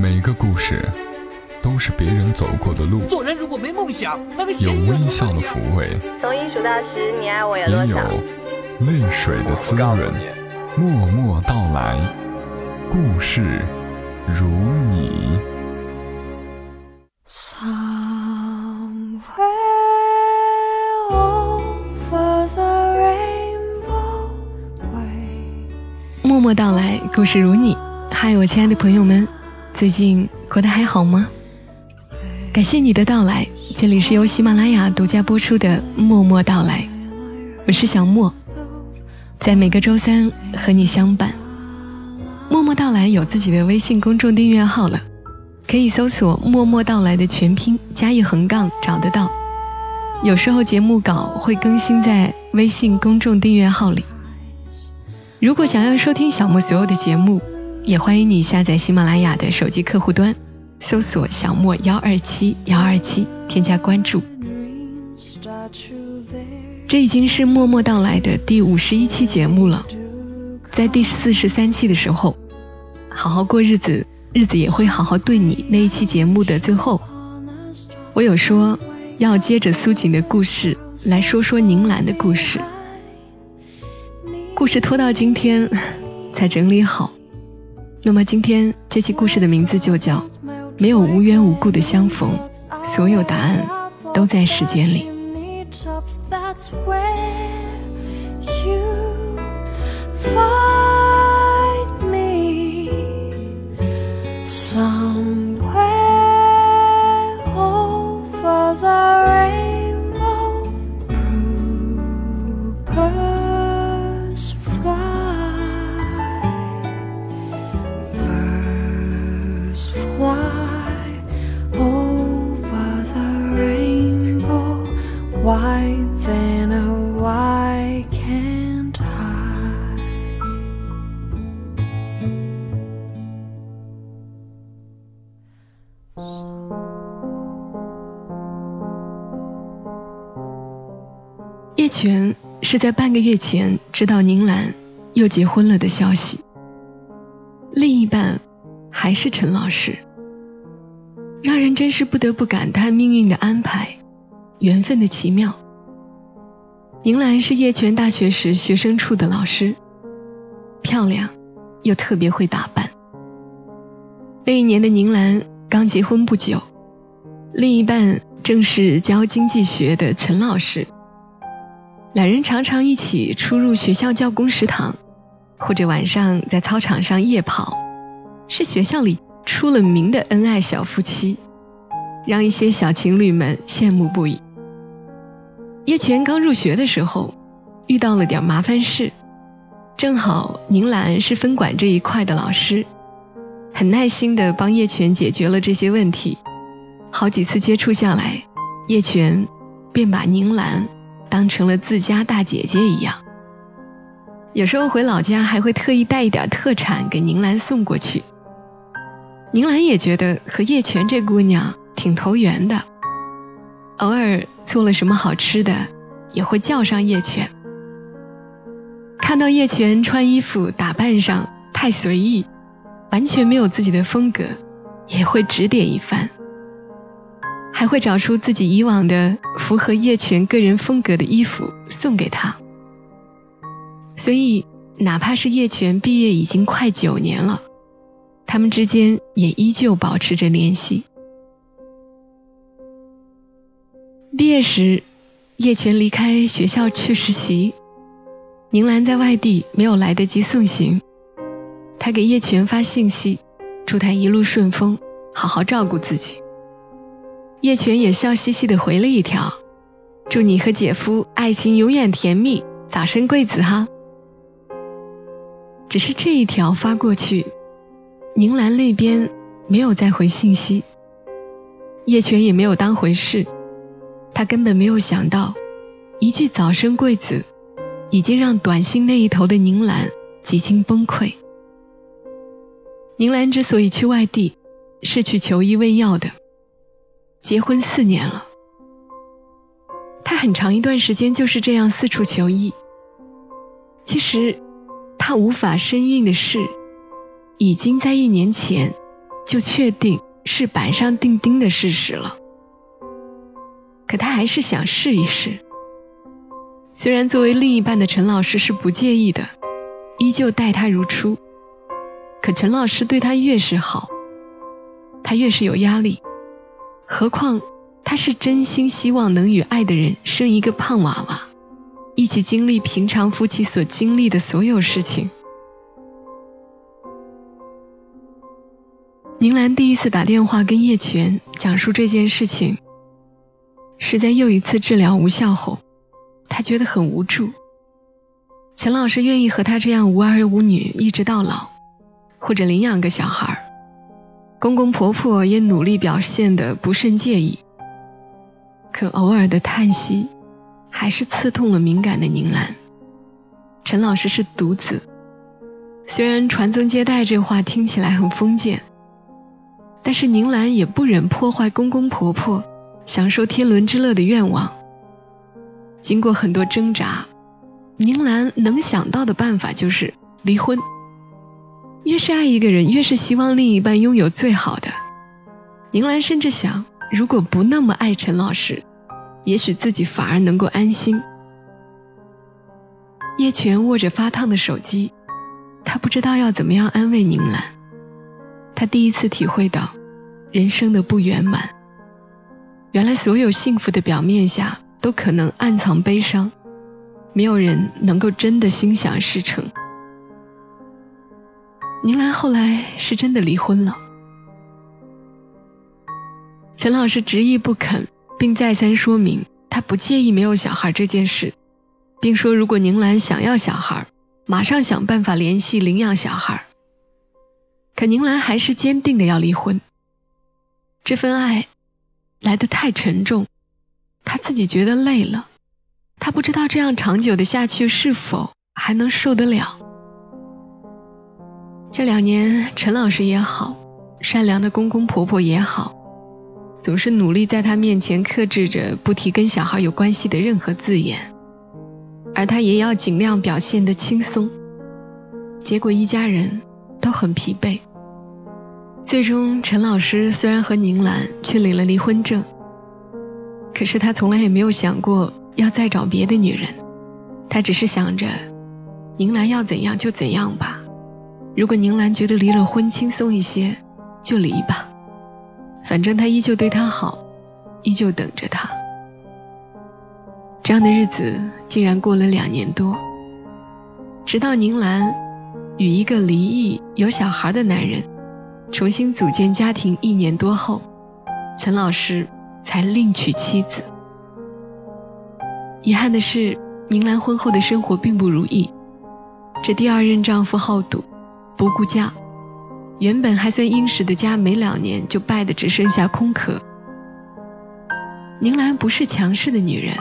每个故事都是别人走过的路，做人如果没梦想，那个有微笑的抚慰，从一数到十，你爱我有也有？泪水的滋润。默默到来，故事如你。Somewhere over the rainbow way. 默默到来，故事如你。嗨，我亲爱的朋友们，最近过得还好吗？感谢你的到来，这里是由喜马拉雅独家播出的《默默到来》，我是小莫，在每个周三和你相伴。默默到来有自己的微信公众订阅号了，可以搜索“默默到来”的全拼加一横杠找得到。有时候节目稿会更新在微信公众订阅号里。如果想要收听小莫所有的节目，也欢迎你下载喜马拉雅的手机客户端，搜索“小莫幺二七幺二七”，添加关注。这已经是默默到来的第五十一期节目了。在第四十三期的时候，好好过日子，日子也会好好对你。那一期节目的最后，我有说要接着苏锦的故事来说说宁兰的故事。故事拖到今天才整理好。那么今天这期故事的名字就叫《没有无缘无故的相逢》，所有答案都在时间里。是在半个月前知道宁兰又结婚了的消息，另一半还是陈老师，让人真是不得不感叹命运的安排，缘分的奇妙。宁兰是叶泉大学时学生处的老师，漂亮又特别会打扮。那一年的宁兰刚结婚不久，另一半正是教经济学的陈老师。两人常常一起出入学校教工食堂，或者晚上在操场上夜跑，是学校里出了名的恩爱小夫妻，让一些小情侣们羡慕不已。叶璇刚入学的时候，遇到了点麻烦事，正好宁兰是分管这一块的老师，很耐心地帮叶璇解决了这些问题。好几次接触下来，叶璇便把宁兰当成了自家大姐姐一样。有时候回老家还会特意带一点特产给宁兰送过去。宁兰也觉得和叶璇这姑娘挺投缘的，偶尔做了什么好吃的，也会叫上叶璇。看到叶璇穿衣服打扮上太随意，完全没有自己的风格，也会指点一番。还会找出自己以往的符合叶璇个人风格的衣服送给他。所以，哪怕是叶璇毕业已经快九年了，他们之间也依旧保持着联系。毕业时，叶璇离开学校去实习，宁兰在外地没有来得及送行，他给叶璇发信息，祝他一路顺风，好好照顾自己。叶璇也笑嘻嘻地回了一条：“祝你和姐夫爱情永远甜蜜，早生贵子哈。”只是这一条发过去，宁兰那边没有再回信息，叶璇也没有当回事，他根本没有想到，一句“早生贵子”已经让短信那一头的宁兰几近崩溃。宁兰之所以去外地，是去求医问药的。结婚四年了，他很长一段时间就是这样四处求医。其实，他无法身孕的事，已经在一年前就确定是板上钉钉的事实了。可他还是想试一试。虽然作为另一半的陈老师是不介意的，依旧待他如初。可陈老师对他越是好，他越是有压力。何况他是真心希望能与爱的人生一个胖娃娃，一起经历平常夫妻所经历的所有事情。宁兰第一次打电话跟叶泉讲述这件事情，是在又一次治疗无效后，她觉得很无助。陈老师愿意和她这样无儿无女一直到老。或者领养个小孩，公公婆婆也努力表现的不甚介意。可偶尔的叹息，还是刺痛了敏感的宁兰。陈老师是独子，虽然传宗接代这话听起来很封建，但是宁兰也不忍破坏公公婆婆享受天伦之乐的愿望。经过很多挣扎，宁兰能想到的办法就是离婚。越是爱一个人，越是希望另一半拥有最好的。宁兰甚至想，如果不那么爱陈老师，也许自己反而能够安心。叶泉握着发烫的手机，他不知道要怎么样安慰宁兰。他第一次体会到人生的不圆满。原来所有幸福的表面下，都可能暗藏悲伤。没有人能够真的心想事成。宁兰后来是真的离婚了。陈老师执意不肯，并再三说明他不介意没有小孩这件事，并说如果宁兰想要小孩，马上想办法联系领养小孩。可宁兰还是坚定的要离婚。这份爱来得太沉重，他自己觉得累了，他不知道这样长久的下去是否还能受得了。这两年，陈老师也好，善良的公公婆婆也好，总是努力在他面前克制着不提跟小孩有关系的任何字眼，而他也要尽量表现得轻松。结果一家人都很疲惫。最终，陈老师虽然和宁兰去领了离婚证，可是他从来也没有想过要再找别的女人，他只是想着，宁兰要怎样就怎样吧。如果宁兰觉得离了婚轻松一些，就离吧，反正他依旧对她好，依旧等着她。这样的日子竟然过了两年多，直到宁兰与一个离异有小孩的男人重新组建家庭一年多后，陈老师才另娶妻子。遗憾的是，宁兰婚后的生活并不如意，这第二任丈夫好赌。不顾家，原本还算殷实的家，没两年就败得只剩下空壳。宁兰不是强势的女人，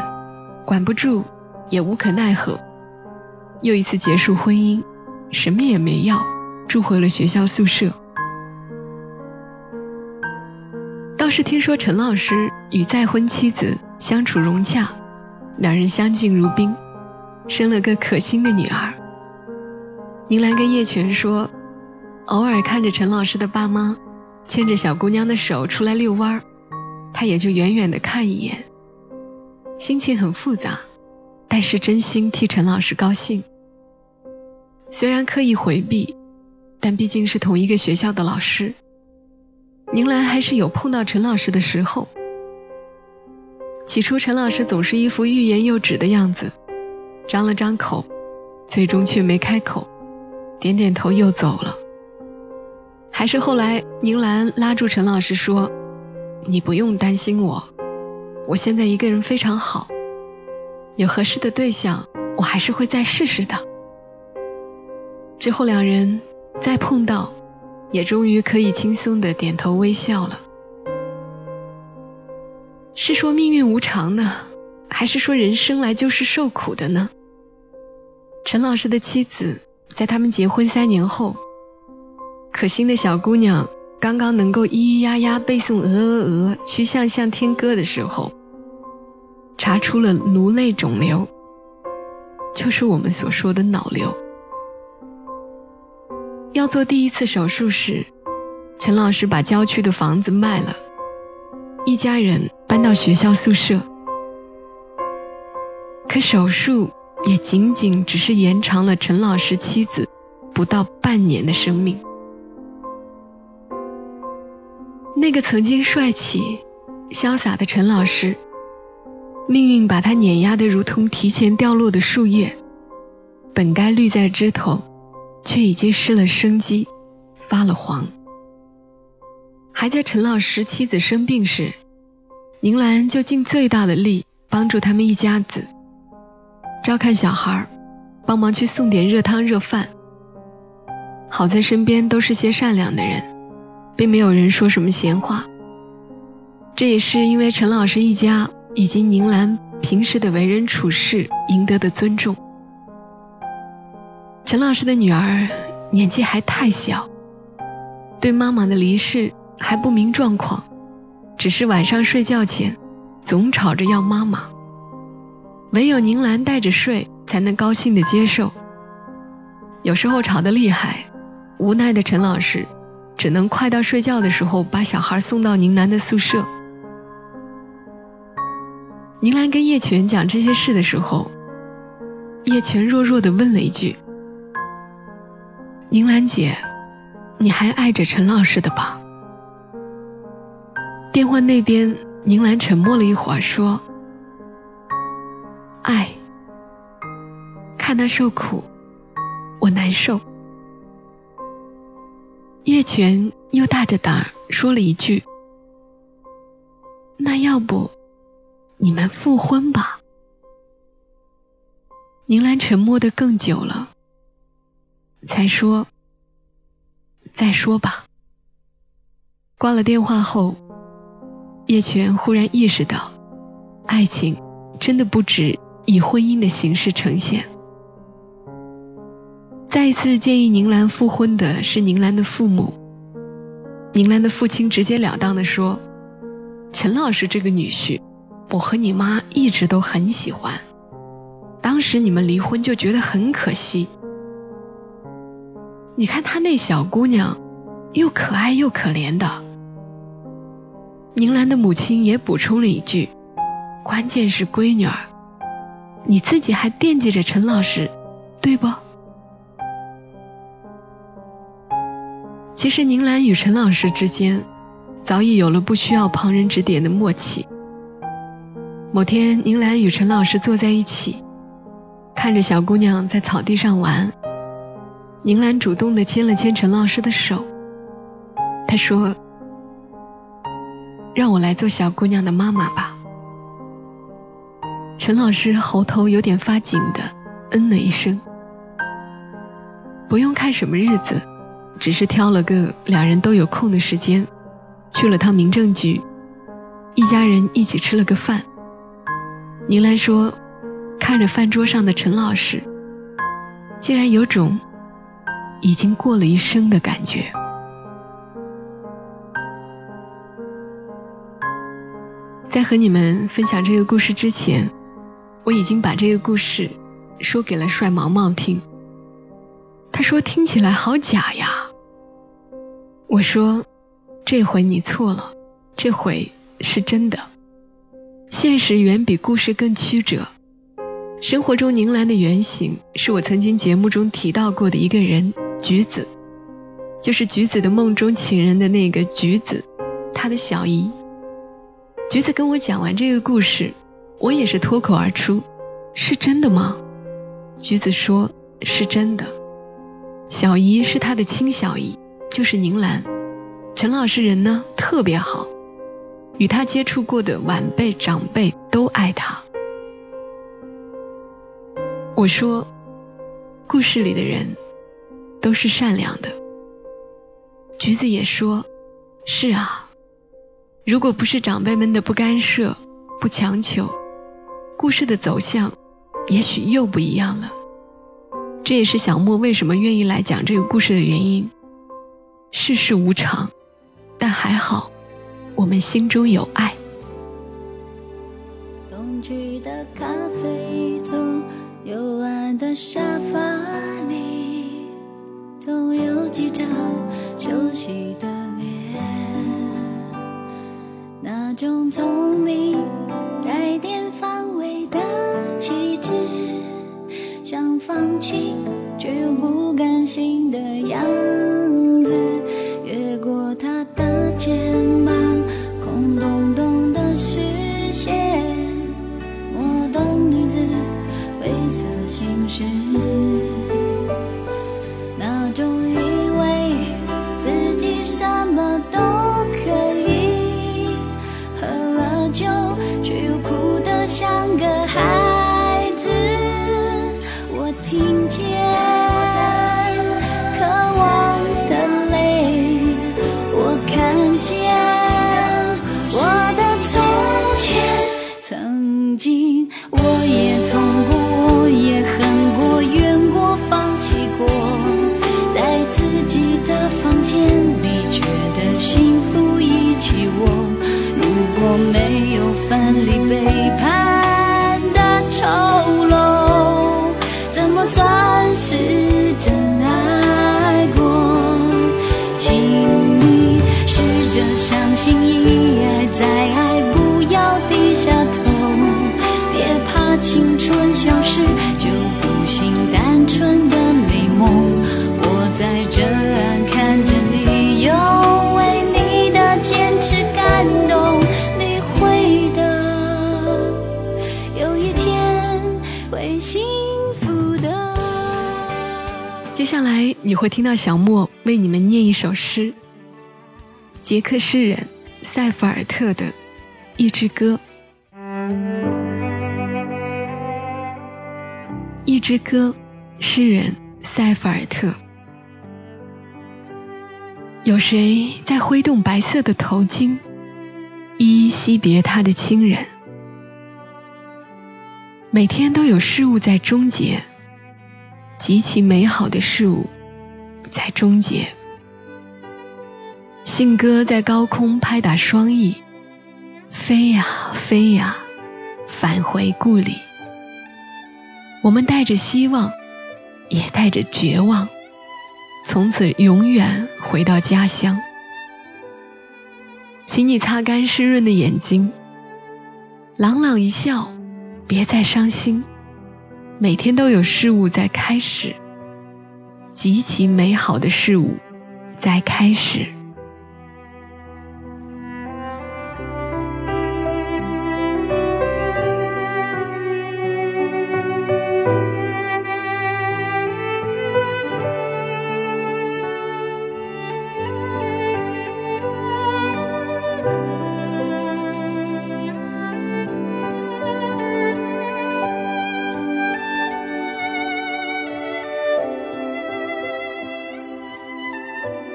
管不住，也无可奈何。又一次结束婚姻，什么也没要，住回了学校宿舍。倒是听说陈老师与再婚妻子相处融洽，两人相敬如宾，生了个可心的女儿。宁兰跟叶泉说，偶尔看着陈老师的爸妈牵着小姑娘的手出来遛弯儿，她也就远远的看一眼，心情很复杂，但是真心替陈老师高兴。虽然刻意回避，但毕竟是同一个学校的老师，宁兰还是有碰到陈老师的时候。起初，陈老师总是一副欲言又止的样子，张了张口，最终却没开口。点点头又走了，还是后来宁兰拉住陈老师说：“你不用担心我，我现在一个人非常好，有合适的对象，我还是会再试试的。”之后两人再碰到，也终于可以轻松的点头微笑了。是说命运无常呢，还是说人生来就是受苦的呢？陈老师的妻子。在他们结婚三年后，可心的小姑娘刚刚能够咿咿呀呀背诵《鹅鹅鹅》《曲项向天歌》的时候，查出了颅内肿瘤，就是我们所说的脑瘤。要做第一次手术时，陈老师把郊区的房子卖了，一家人搬到学校宿舍。可手术也仅仅只是延长了陈老师妻子不到半年的生命。那个曾经帅气、潇洒的陈老师，命运把他碾压的如同提前掉落的树叶，本该绿在枝头，却已经失了生机，发了黄。还在陈老师妻子生病时，宁兰就尽最大的力帮助他们一家子，照看小孩，帮忙去送点热汤热饭。好在身边都是些善良的人。并没有人说什么闲话，这也是因为陈老师一家以及宁兰平时的为人处事赢得的尊重。陈老师的女儿年纪还太小，对妈妈的离世还不明状况，只是晚上睡觉前总吵着要妈妈，唯有宁兰带着睡才能高兴的接受。有时候吵得厉害，无奈的陈老师。只能快到睡觉的时候把小孩送到宁兰的宿舍。宁兰跟叶泉讲这些事的时候，叶泉弱弱的问了一句：“宁兰姐，你还爱着陈老师的吧？”电话那边，宁兰沉默了一会儿，说：“爱，看他受苦，我难受。”叶泉又大着胆儿说了一句：“那要不你们复婚吧？”宁兰沉默的更久了，才说：“再说吧。”挂了电话后，叶泉忽然意识到，爱情真的不止以婚姻的形式呈现。再一次建议宁兰复婚的是宁兰的父母。宁兰的父亲直截了当的说：“陈老师这个女婿，我和你妈一直都很喜欢。当时你们离婚就觉得很可惜。你看他那小姑娘，又可爱又可怜的。”宁兰的母亲也补充了一句：“关键是闺女儿，你自己还惦记着陈老师，对不？”其实宁兰与陈老师之间早已有了不需要旁人指点的默契。某天，宁兰与陈老师坐在一起，看着小姑娘在草地上玩，宁兰主动的牵了牵陈老师的手，她说：“让我来做小姑娘的妈妈吧。”陈老师喉头有点发紧的嗯了一声，不用看什么日子。只是挑了个两人都有空的时间，去了趟民政局，一家人一起吃了个饭。宁兰说，看着饭桌上的陈老师，竟然有种已经过了一生的感觉。在和你们分享这个故事之前，我已经把这个故事说给了帅毛毛听。他说听起来好假呀。我说：“这回你错了，这回是真的。现实远比故事更曲折。生活中宁兰的原型是我曾经节目中提到过的一个人——橘子，就是橘子的梦中情人的那个橘子，他的小姨。橘子跟我讲完这个故事，我也是脱口而出：是真的吗？橘子说：是真的。小姨是他的亲小姨。”就是宁兰，陈老师人呢特别好，与他接触过的晚辈长辈都爱他。我说，故事里的人都是善良的。橘子也说，是啊，如果不是长辈们的不干涉、不强求，故事的走向也许又不一样了。这也是小莫为什么愿意来讲这个故事的原因。世事无常，但还好，我们心中有爱。东区的咖啡座，幽暗的沙发里，总有几张熟悉的脸。种聪明你会听到小莫为你们念一首诗，捷克诗人塞弗尔特的《一支歌》。一支歌，诗人塞弗尔特。有谁在挥动白色的头巾，依依惜别他的亲人？每天都有事物在终结。极其美好的事物在终结。信鸽在高空拍打双翼，飞呀飞呀，返回故里。我们带着希望，也带着绝望，从此永远回到家乡。请你擦干湿润的眼睛，朗朗一笑，别再伤心。每天都有事物在开始，极其美好的事物在开始。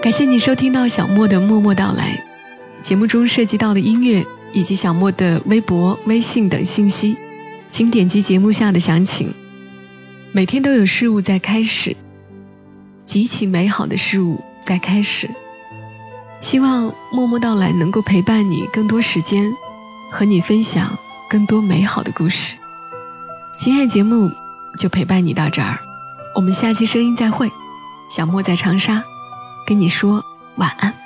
感谢你收听到小莫的默默到来。节目中涉及到的音乐以及小莫的微博、微信等信息，请点击节目下的详情。每天都有事物在开始，极其美好的事物在开始。希望默默到来能够陪伴你更多时间，和你分享更多美好的故事。今天节目就陪伴你到这儿，我们下期声音再会。小莫在长沙。跟你说晚安。